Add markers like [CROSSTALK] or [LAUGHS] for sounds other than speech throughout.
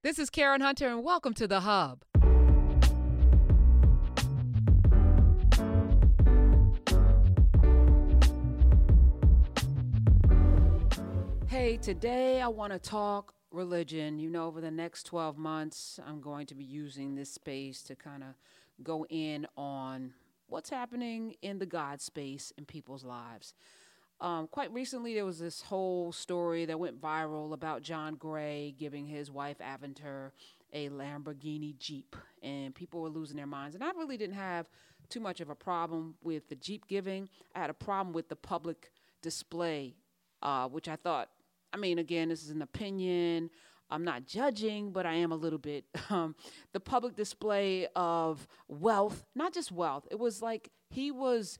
This is Karen Hunter, and welcome to The Hub. Hey, today I want to talk religion. You know, over the next 12 months, I'm going to be using this space to kind of go in on what's happening in the God space in people's lives. Um, quite recently, there was this whole story that went viral about John Gray giving his wife Aventer a Lamborghini Jeep, and people were losing their minds. And I really didn't have too much of a problem with the Jeep giving. I had a problem with the public display, uh, which I thought, I mean, again, this is an opinion. I'm not judging, but I am a little bit. [LAUGHS] Um, the public display of wealth, not just wealth, it was like he was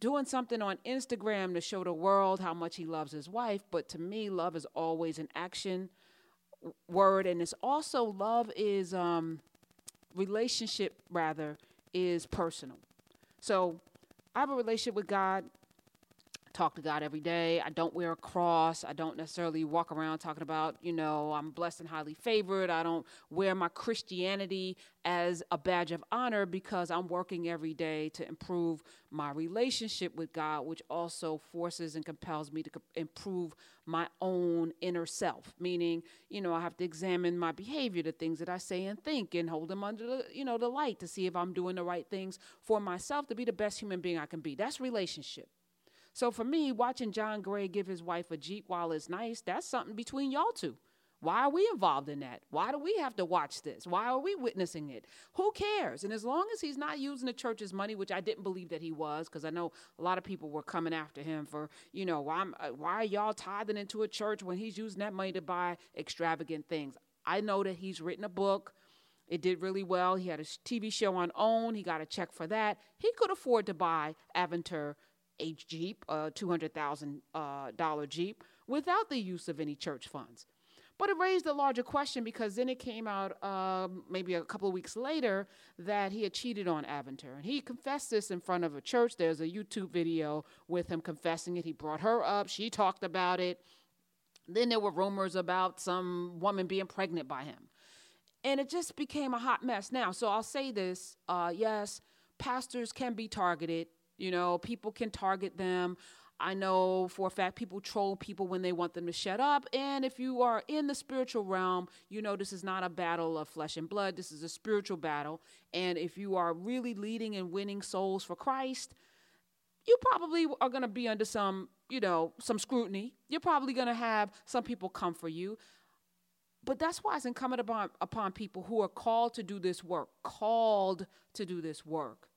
doing something on Instagram to show the world how much he loves his wife. But to me, love is always an action word, and it's also love is um, relationship rather is personal. So I have a relationship with God talk to God every day. I don't wear a cross. I don't necessarily walk around talking about, you know, I'm blessed and highly favored. I don't wear my Christianity as a badge of honor because I'm working every day to improve my relationship with God, which also forces and compels me to improve my own inner self. Meaning, you know, I have to examine my behavior, the things that I say and think, and hold them under the, you know, the light to see if I'm doing the right things for myself to be the best human being I can be. That's relationship. So for me, watching John Gray give his wife a Jeep while it's nice, that's something between y'all two. Why are we involved in that? Why do we have to watch this? Why are we witnessing it? Who cares? And as long as he's not using the church's money, which I didn't believe that he was, because I know a lot of people were coming after him for, you know, why, uh, why are y'all tithing into a church when he's using that money to buy extravagant things? I know that he's written a book. It did really well. He had a TV show on OWN. He got a check for that. He could afford to buy Aventer a Jeep, a $200,000 uh, Jeep, without the use of any church funds. But it raised a larger question because then it came out um, maybe a couple of weeks later that he had cheated on Aventer. And he confessed this in front of a church. There's a YouTube video with him confessing it. He brought her up, she talked about it. Then there were rumors about some woman being pregnant by him. And it just became a hot mess. Now, so I'll say this uh, yes, pastors can be targeted you know, people can target them. I know for a fact people troll people when they want them to shut up. And if you are in the spiritual realm, you know this is not a battle of flesh and blood. This is a spiritual battle. And if you are really leading and winning souls for Christ, you probably are going to be under some, you know, some scrutiny. You're probably going to have some people come for you. But that's why it's incumbent upon, upon people who are called to do this work, called to do this work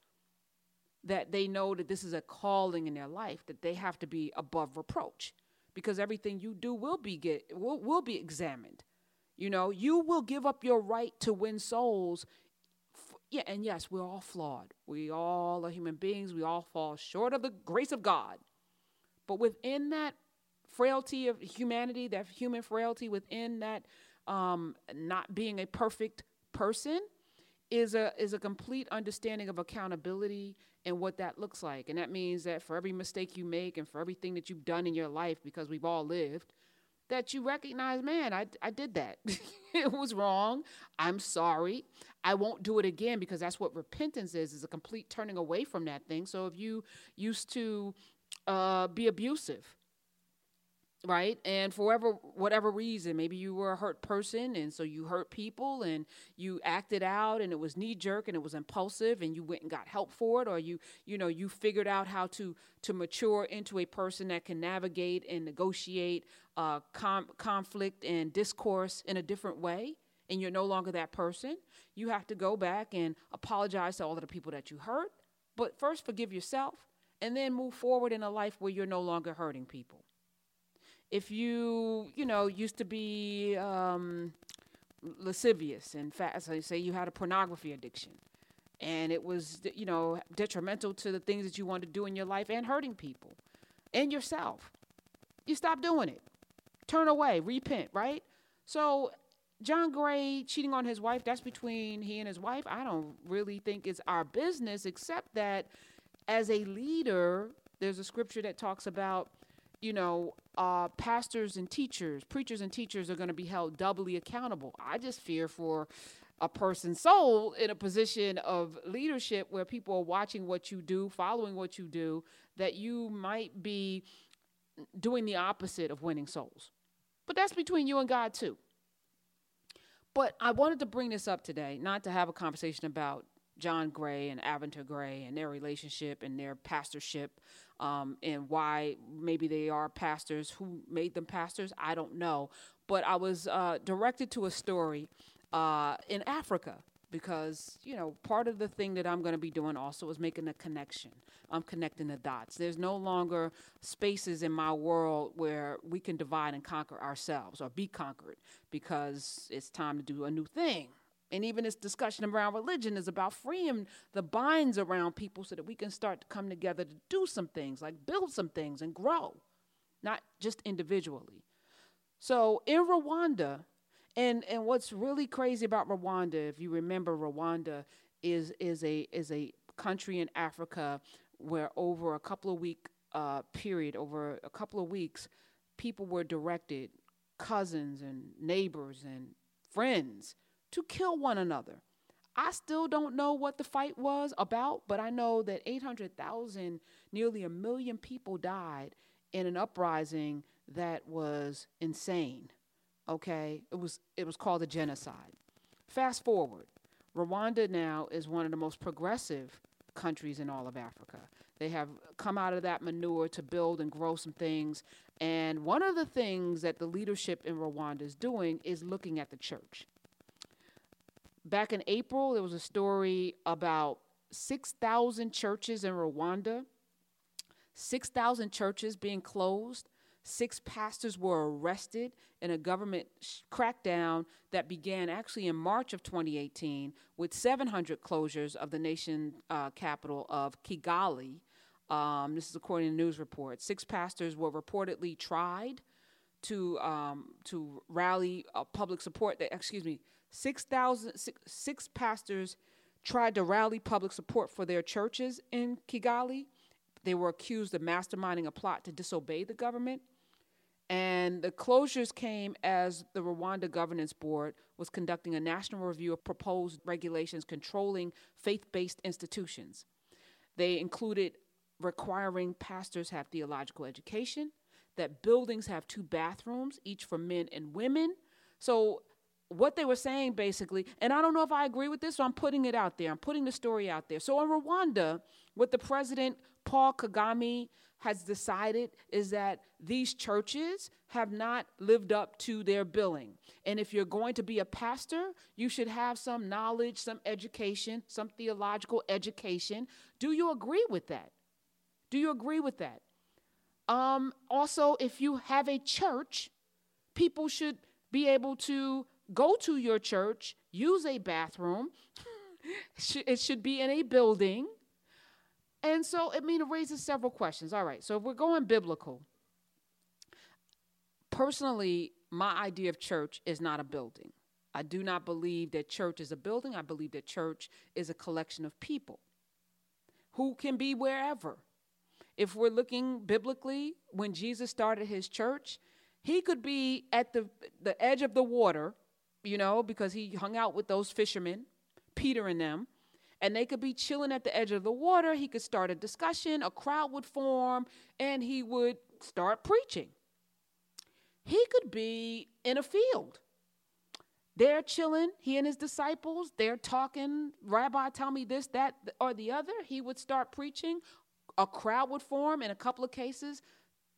that they know that this is a calling in their life that they have to be above reproach because everything you do will be get will, will be examined. You know you will give up your right to win souls. F- yeah and yes we're all flawed. We all are human beings. We all fall short of the grace of god. But within that frailty of humanity that human frailty within that um, not being a perfect person is a is a complete understanding of accountability and what that looks like. And that means that for every mistake you make and for everything that you've done in your life because we've all lived, that you recognize, man, I I did that. [LAUGHS] it was wrong. I'm sorry. I won't do it again because that's what repentance is is a complete turning away from that thing. So if you used to uh, be abusive right? And for whatever whatever reason maybe you were a hurt person and so you hurt people and you acted out and it was knee jerk and it was impulsive and you went and got help for it or you you know you figured out how to to mature into a person that can navigate and negotiate uh, com- conflict and discourse in a different way and you're no longer that person you have to go back and apologize to all of the people that you hurt but first forgive yourself and then move forward in a life where you're no longer hurting people if you, you know, used to be um, lascivious and fast, so say you had a pornography addiction, and it was, you know, detrimental to the things that you want to do in your life and hurting people and yourself, you stop doing it. Turn away, repent, right? So John Gray cheating on his wife, that's between he and his wife. I don't really think it's our business, except that as a leader, there's a scripture that talks about you know, uh, pastors and teachers, preachers and teachers are going to be held doubly accountable. I just fear for a person's soul in a position of leadership where people are watching what you do, following what you do, that you might be doing the opposite of winning souls. But that's between you and God, too. But I wanted to bring this up today, not to have a conversation about John Gray and Aventer Gray and their relationship and their pastorship um, and why maybe they are pastors. Who made them pastors? I don't know. But I was uh, directed to a story uh, in Africa because you know part of the thing that I'm going to be doing also is making a connection. I'm connecting the dots. There's no longer spaces in my world where we can divide and conquer ourselves or be conquered because it's time to do a new thing. And even this discussion around religion is about freeing the binds around people so that we can start to come together to do some things, like build some things and grow, not just individually. So in Rwanda, and and what's really crazy about Rwanda, if you remember, Rwanda is is a is a country in Africa where over a couple of week uh, period, over a couple of weeks, people were directed, cousins and neighbors and friends, to kill one another. I still don't know what the fight was about, but I know that 800,000, nearly a million people died in an uprising that was insane okay? It was it was called a genocide. Fast forward, Rwanda now is one of the most progressive countries in all of Africa. They have come out of that manure to build and grow some things. And one of the things that the leadership in Rwanda is doing is looking at the church. Back in April, there was a story about 6,000 churches in Rwanda, 6,000 churches being closed, Six pastors were arrested in a government crackdown that began actually in March of 2018 with 700 closures of the nation uh, capital of Kigali. Um, this is according to news reports. Six pastors were reportedly tried to um, to rally uh, public support. That, excuse me, 6,000 six, six pastors tried to rally public support for their churches in Kigali. They were accused of masterminding a plot to disobey the government. And the closures came as the Rwanda Governance Board was conducting a national review of proposed regulations controlling faith based institutions. They included requiring pastors have theological education, that buildings have two bathrooms, each for men and women. So, what they were saying basically, and I don't know if I agree with this, so I'm putting it out there. I'm putting the story out there. So, in Rwanda, what the president Paul Kagame has decided is that these churches have not lived up to their billing. And if you're going to be a pastor, you should have some knowledge, some education, some theological education. Do you agree with that? Do you agree with that? Um, also, if you have a church, people should be able to go to your church, use a bathroom. [LAUGHS] it should be in a building and so, I mean, it raises several questions. All right, so if we're going biblical, personally, my idea of church is not a building. I do not believe that church is a building. I believe that church is a collection of people who can be wherever. If we're looking biblically, when Jesus started his church, he could be at the, the edge of the water, you know, because he hung out with those fishermen, Peter and them and they could be chilling at the edge of the water. He could start a discussion, a crowd would form, and he would start preaching. He could be in a field. They're chilling, he and his disciples, they're talking, Rabbi, tell me this, that, or the other. He would start preaching. A crowd would form in a couple of cases.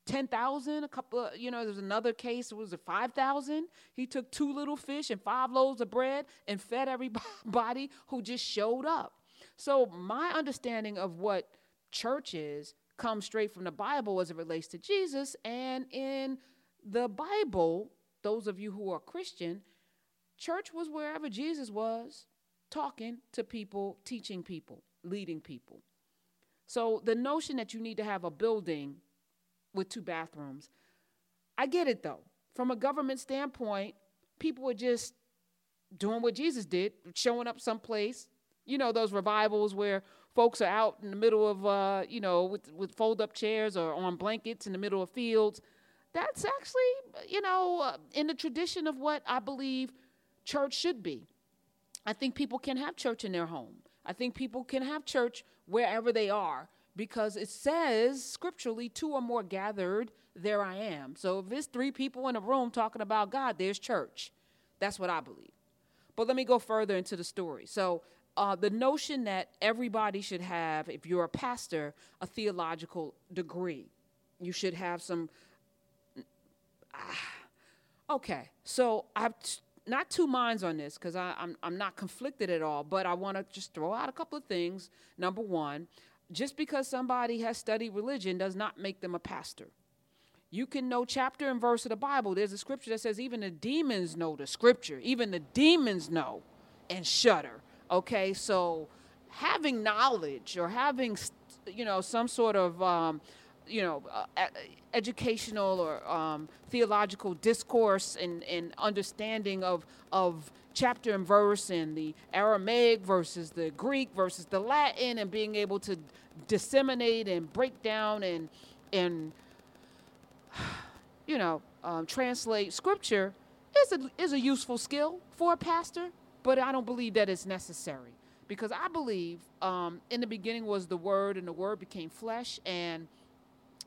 10,000, a couple you know, there's another case, it was a 5,000. He took two little fish and five loaves of bread and fed everybody [LAUGHS] who just showed up. So, my understanding of what church is comes straight from the Bible as it relates to Jesus. And in the Bible, those of you who are Christian, church was wherever Jesus was, talking to people, teaching people, leading people. So, the notion that you need to have a building with two bathrooms. I get it though. From a government standpoint, people are just doing what Jesus did, showing up someplace. You know, those revivals where folks are out in the middle of, uh, you know, with, with fold up chairs or on blankets in the middle of fields. That's actually, you know, uh, in the tradition of what I believe church should be. I think people can have church in their home. I think people can have church wherever they are because it says scripturally, two or more gathered, there I am. So if it's three people in a room talking about God, there's church. That's what I believe. But let me go further into the story. So uh, the notion that everybody should have, if you're a pastor, a theological degree. You should have some. Ah, [SIGHS] okay, so I have t- not two minds on this because I'm I'm not conflicted at all. But I want to just throw out a couple of things. Number one, just because somebody has studied religion does not make them a pastor. You can know chapter and verse of the Bible. There's a scripture that says even the demons know the scripture. Even the demons know and shudder. Okay, so having knowledge or having, you know, some sort of, um, you know, uh, educational or um, theological discourse and, and understanding of of chapter and verse and the Aramaic versus the Greek versus the Latin and being able to disseminate and break down and and [SIGHS] you know um, translate scripture is a is a useful skill for a pastor but I don't believe that it's necessary because I believe um, in the beginning was the Word, and the Word became flesh. And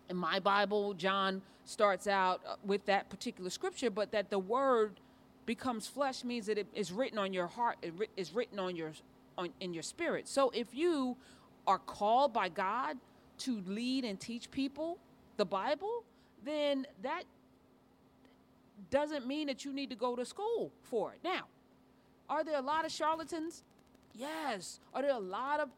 in my Bible, John starts out uh, with that particular scripture, but that the Word becomes flesh means that it is written on your heart, it is written on your on, in your spirit. So if you are called by God to lead and teach people the Bible, then that doesn't mean that you need to go to school for it. Now, are there a lot of charlatans? Yes. Are there a lot of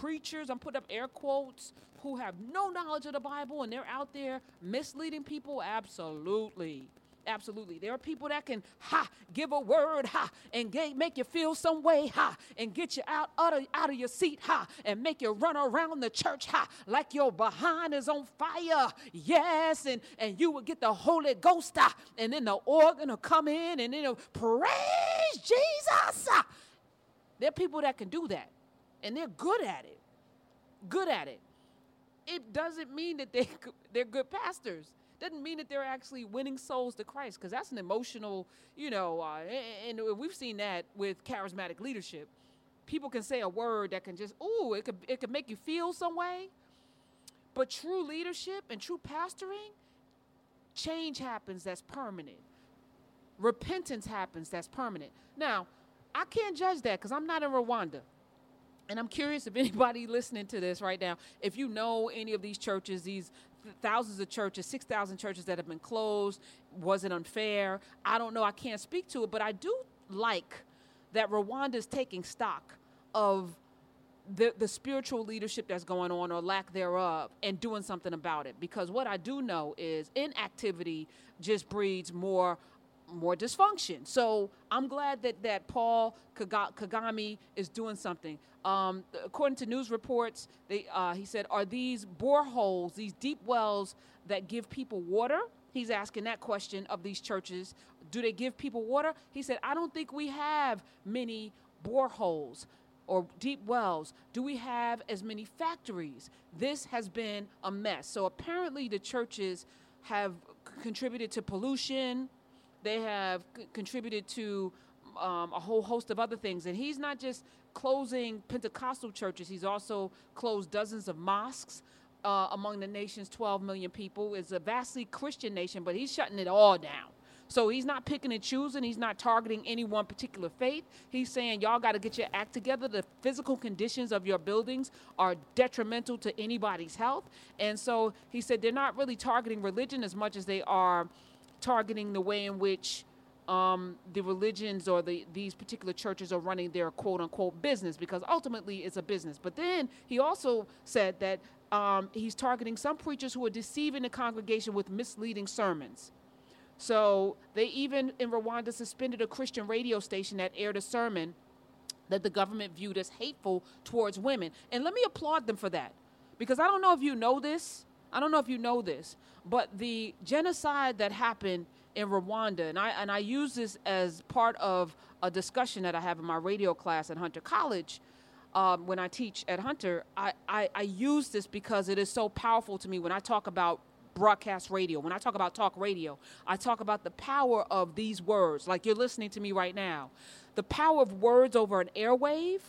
preachers, I'm putting up air quotes, who have no knowledge of the Bible and they're out there misleading people? Absolutely. Absolutely. There are people that can ha give a word ha and make you feel some way ha and get you out, out of, out of your seat ha and make you run around the church ha like your behind is on fire. Yes, and and you will get the Holy Ghost ha, and then the organ will come in and it'll praise Jesus. Ha. There are people that can do that, and they're good at it. Good at it. It doesn't mean that they [LAUGHS] they're good pastors doesn't mean that they're actually winning souls to Christ because that's an emotional, you know, uh, and, we've seen that with charismatic leadership. People can say a word that can just, ooh, it could, it could make you feel some way. But true leadership and true pastoring, change happens that's permanent. Repentance happens that's permanent. Now, I can't judge that because I'm not in Rwanda. And I'm curious if [LAUGHS] anybody listening to this right now, if you know any of these churches, these thousands of churches, 6,000 churches that have been closed. Was it unfair? I don't know. I can't speak to it, but I do like that Rwanda is taking stock of the, the spiritual leadership that's going on or lack thereof and doing something about it. Because what I do know is inactivity just breeds more more dysfunction. So I'm glad that, that Paul Kagame is doing something. Um, according to news reports, they, uh, he said, Are these boreholes, these deep wells that give people water? He's asking that question of these churches. Do they give people water? He said, I don't think we have many boreholes or deep wells? Do we have as many factories? This has been a mess. So apparently, the churches have contributed to pollution, they have c- contributed to um, a whole host of other things. And he's not just closing Pentecostal churches, he's also closed dozens of mosques. Uh, among the nation's 12 million people It's a vastly Christian nation, but he's shutting it all down. So he's not picking and choosing. He's not targeting any one particular faith. He's saying, y'all got to get your act together. The physical conditions of your buildings are detrimental to anybody's health. And so he said they're not really targeting religion as much as they are targeting the way in which um, the religions or the these particular churches are running their quote unquote business because ultimately it's a business. But then he also said that um, he's targeting some preachers who are deceiving the congregation with misleading sermons. So they even in Rwanda suspended a Christian radio station that aired a sermon that the government viewed as hateful towards women. And let me applaud them for that because I don't know if you know this. I don't know if you know this, but the genocide that happened in Rwanda, and I and I use this as part of a discussion that I have in my radio class at Hunter College. um, when I teach at Hunter, I, I, I use this because it is so powerful to me when I talk about broadcast radio. When I talk about talk radio, I talk about the power of these words, like you're listening to me right now. The power of words over an airwave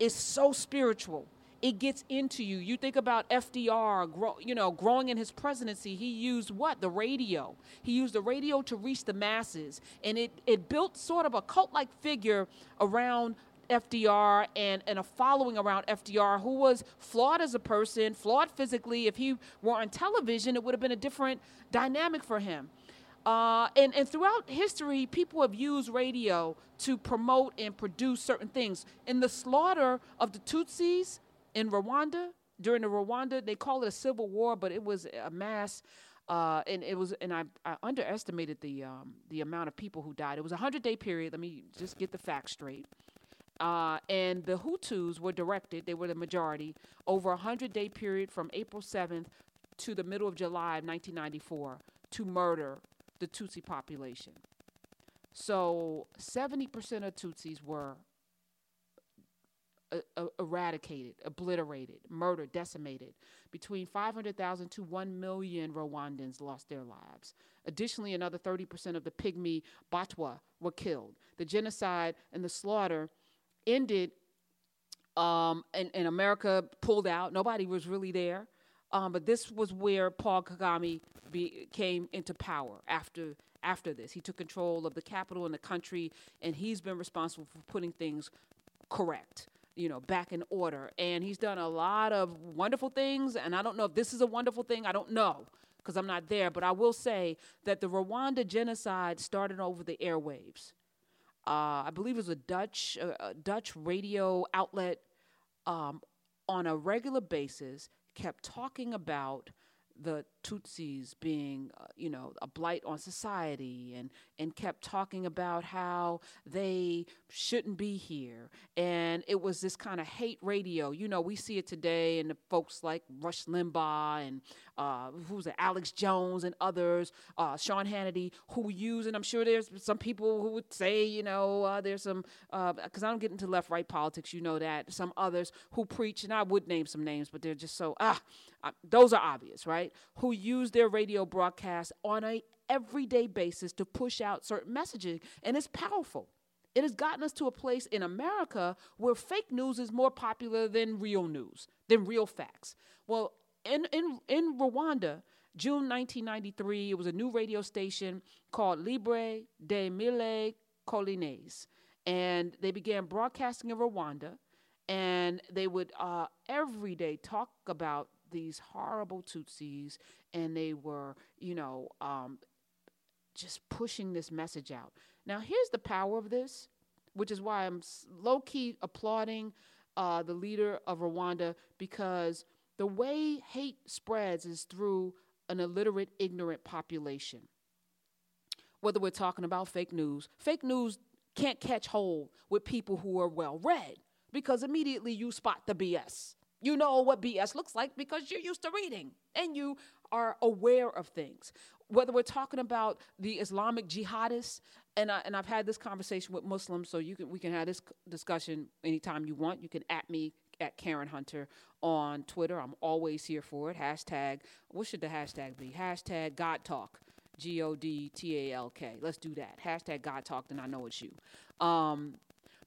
is so spiritual. It gets into you. You think about FDR, grow, you know, growing in his presidency. He used what? The radio. He used the radio to reach the masses, and it it built sort of a cult-like figure around FDR and, and a following around FDR who was flawed as a person, flawed physically. If he were on television, it would have been a different dynamic for him. Uh, and, and throughout history, people have used radio to promote and produce certain things. In the slaughter of the Tutsis in Rwanda, during the Rwanda, they call it a civil war, but it was a mass. Uh, and it was, and I, I underestimated the um, the amount of people who died. It was a hundred day period. Let me just get the facts straight. Uh, and the Hutus were directed, they were the majority, over a 100 day period from April 7th to the middle of July of 1994 to murder the Tutsi population. So 70% of Tutsis were uh, eradicated, obliterated, murdered, decimated. Between 500,000 to 1 million Rwandans lost their lives. Additionally, another 30% of the Pygmy Batwa were killed. The genocide and the slaughter ended um, and, and America pulled out. Nobody was really there. Um, but this was where Paul Kagame be, came into power after after this. He took control of the capital and the country, and he's been responsible for putting things correct, you know, back in order. And he's done a lot of wonderful things. And I don't know if this is a wonderful thing. I don't know because I'm not there. But I will say that the Rwanda genocide started over the airwaves uh, I believe it was a Dutch a Dutch radio outlet um, on a regular basis kept talking about the Tutsis being, uh, you know, a blight on society and, and kept talking about how they shouldn't be here. And it was this kind of hate radio. You know, we see it today and the folks like Rush Limbaugh and uh, who's it, Alex Jones and others, uh, Sean Hannity, who use, and I'm sure there's some people who would say, you know, uh, there's some, because uh, I don't get into left right politics, you know that, some others who preach, and I would name some names, but they're just so, ah, uh, those are obvious, right? Who use their radio broadcast on a everyday basis to push out certain messages, and it's powerful. It has gotten us to a place in America where fake news is more popular than real news, than real facts. Well, in, in, in Rwanda, June 1993, it was a new radio station called Libre de Mille Collines. And they began broadcasting in Rwanda. And they would uh, every day talk about these horrible Tutsis. And they were, you know, um, just pushing this message out. Now, here's the power of this, which is why I'm low key applauding uh, the leader of Rwanda because the way hate spreads is through an illiterate, ignorant population. Whether we're talking about fake news, fake news can't catch hold with people who are well read because immediately you spot the BS. You know what BS looks like because you're used to reading and you are aware of things. Whether we're talking about the Islamic jihadists, and, I, and I've had this conversation with Muslims, so you can we can have this discussion anytime you want. You can at me at Karen Hunter on Twitter. I'm always here for it. Hashtag, what should the hashtag be? Hashtag God Talk. G O D T A L K. Let's do that. Hashtag God Talk, then I know it's you. Um,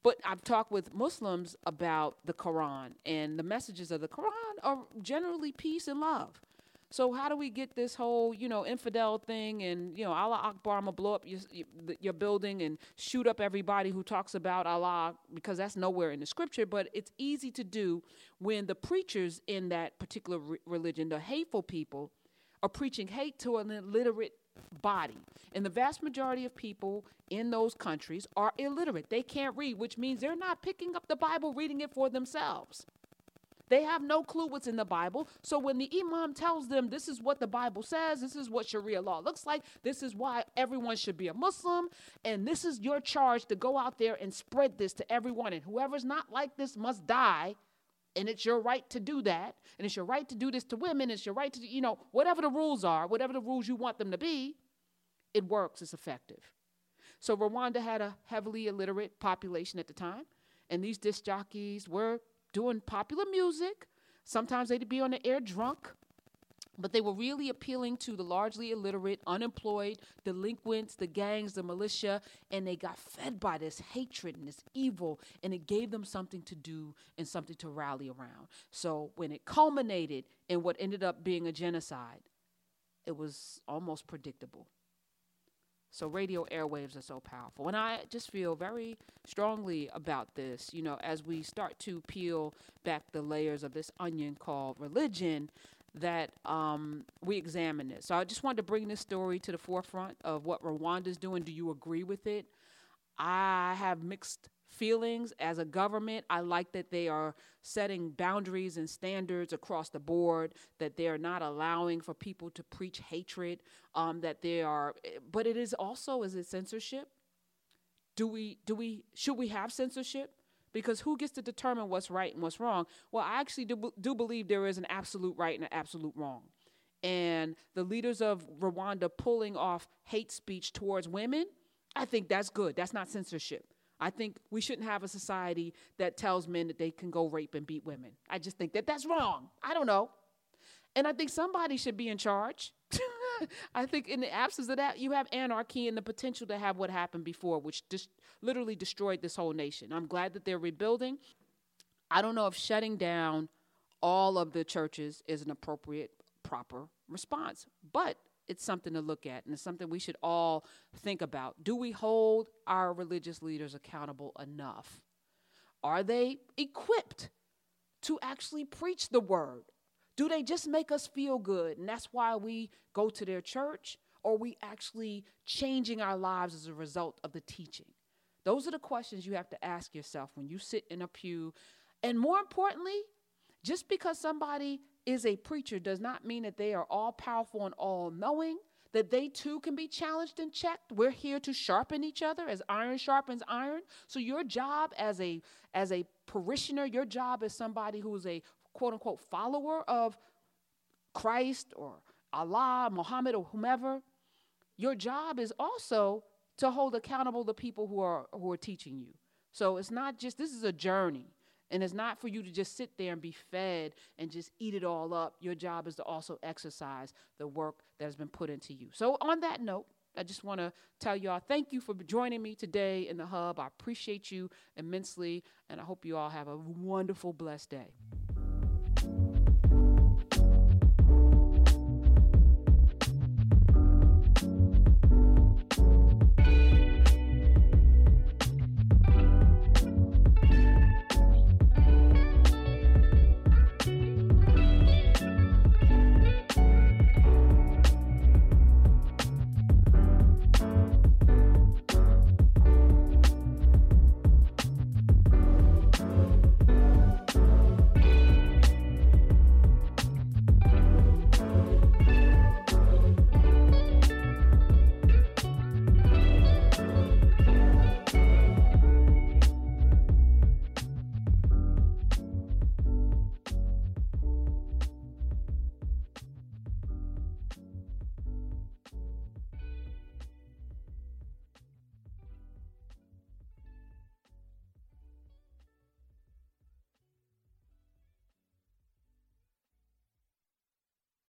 but I've talked with Muslims about the Quran, and the messages of the Quran are generally peace and love. So how do we get this whole, you know, infidel thing and, you know, Allah Akbar, I'm going to blow up your, your building and shoot up everybody who talks about Allah because that's nowhere in the scripture. But it's easy to do when the preachers in that particular re- religion, the hateful people, are preaching hate to an illiterate body. And the vast majority of people in those countries are illiterate. They can't read, which means they're not picking up the Bible, reading it for themselves. They have no clue what's in the Bible. So when the imam tells them this is what the Bible says, this is what Sharia law looks like, this is why everyone should be a Muslim, and this is your charge to go out there and spread this to everyone. And whoever's not like this must die. And it's your right to do that. And it's your right to do this to women. It's your right to, you know, whatever the rules are, whatever the rules you want them to be, it works, it's effective. So Rwanda had a heavily illiterate population at the time. And these disc jockeys were doing popular music. Sometimes they'd be on the air drunk but they were really appealing to the largely illiterate, unemployed, delinquents, the gangs, the militia, and they got fed by this hatred and this evil, and it gave them something to do and something to rally around. So when it culminated in what ended up being a genocide, it was almost predictable. So radio airwaves are so powerful. And I just feel very strongly about this, you know, as we start to peel back the layers of this onion called religion, that um, we examine this. So I just wanted to bring this story to the forefront of what Rwanda is doing. Do you agree with it? I have mixed feelings as a government. I like that they are setting boundaries and standards across the board, that they are not allowing for people to preach hatred, um, that they are, but it is also, is it censorship? Do we, do we, should we have censorship? Because who gets to determine what's right and what's wrong? Well, I actually do, do believe there is an absolute right and an absolute wrong. And the leaders of Rwanda pulling off hate speech towards women, I think that's good. That's not censorship. I think we shouldn't have a society that tells men that they can go rape and beat women. I just think that that's wrong. I don't know. And I think somebody should be in charge. [LAUGHS] I think in the absence of that, you have anarchy and the potential to have what happened before, which just literally destroyed this whole nation. I'm glad that they're rebuilding. I don't know if shutting down all of the churches is an appropriate, proper response, but it's something to look at and it's something we should all think about. Do we hold our religious leaders accountable enough? Are they equipped to actually preach the word? Do they just make us feel good? And that's why we go to their church? Or are we actually changing our lives as a result of the teaching? Those are the questions you have to ask yourself when you sit in a pew. And more importantly, just because somebody is a preacher does not mean that they are all powerful and all knowing, that they too can be challenged and checked. We're here to sharpen each other as iron sharpens iron. So your job as a as a parishioner, your job as somebody who is a quote unquote follower of Christ or Allah, Muhammad, or whomever, your job is also to hold accountable the people who are who are teaching you. So it's not just this is a journey. And it's not for you to just sit there and be fed and just eat it all up. Your job is to also exercise the work that has been put into you. So, on that note, I just want to tell y'all thank you for joining me today in the hub. I appreciate you immensely, and I hope you all have a wonderful, blessed day.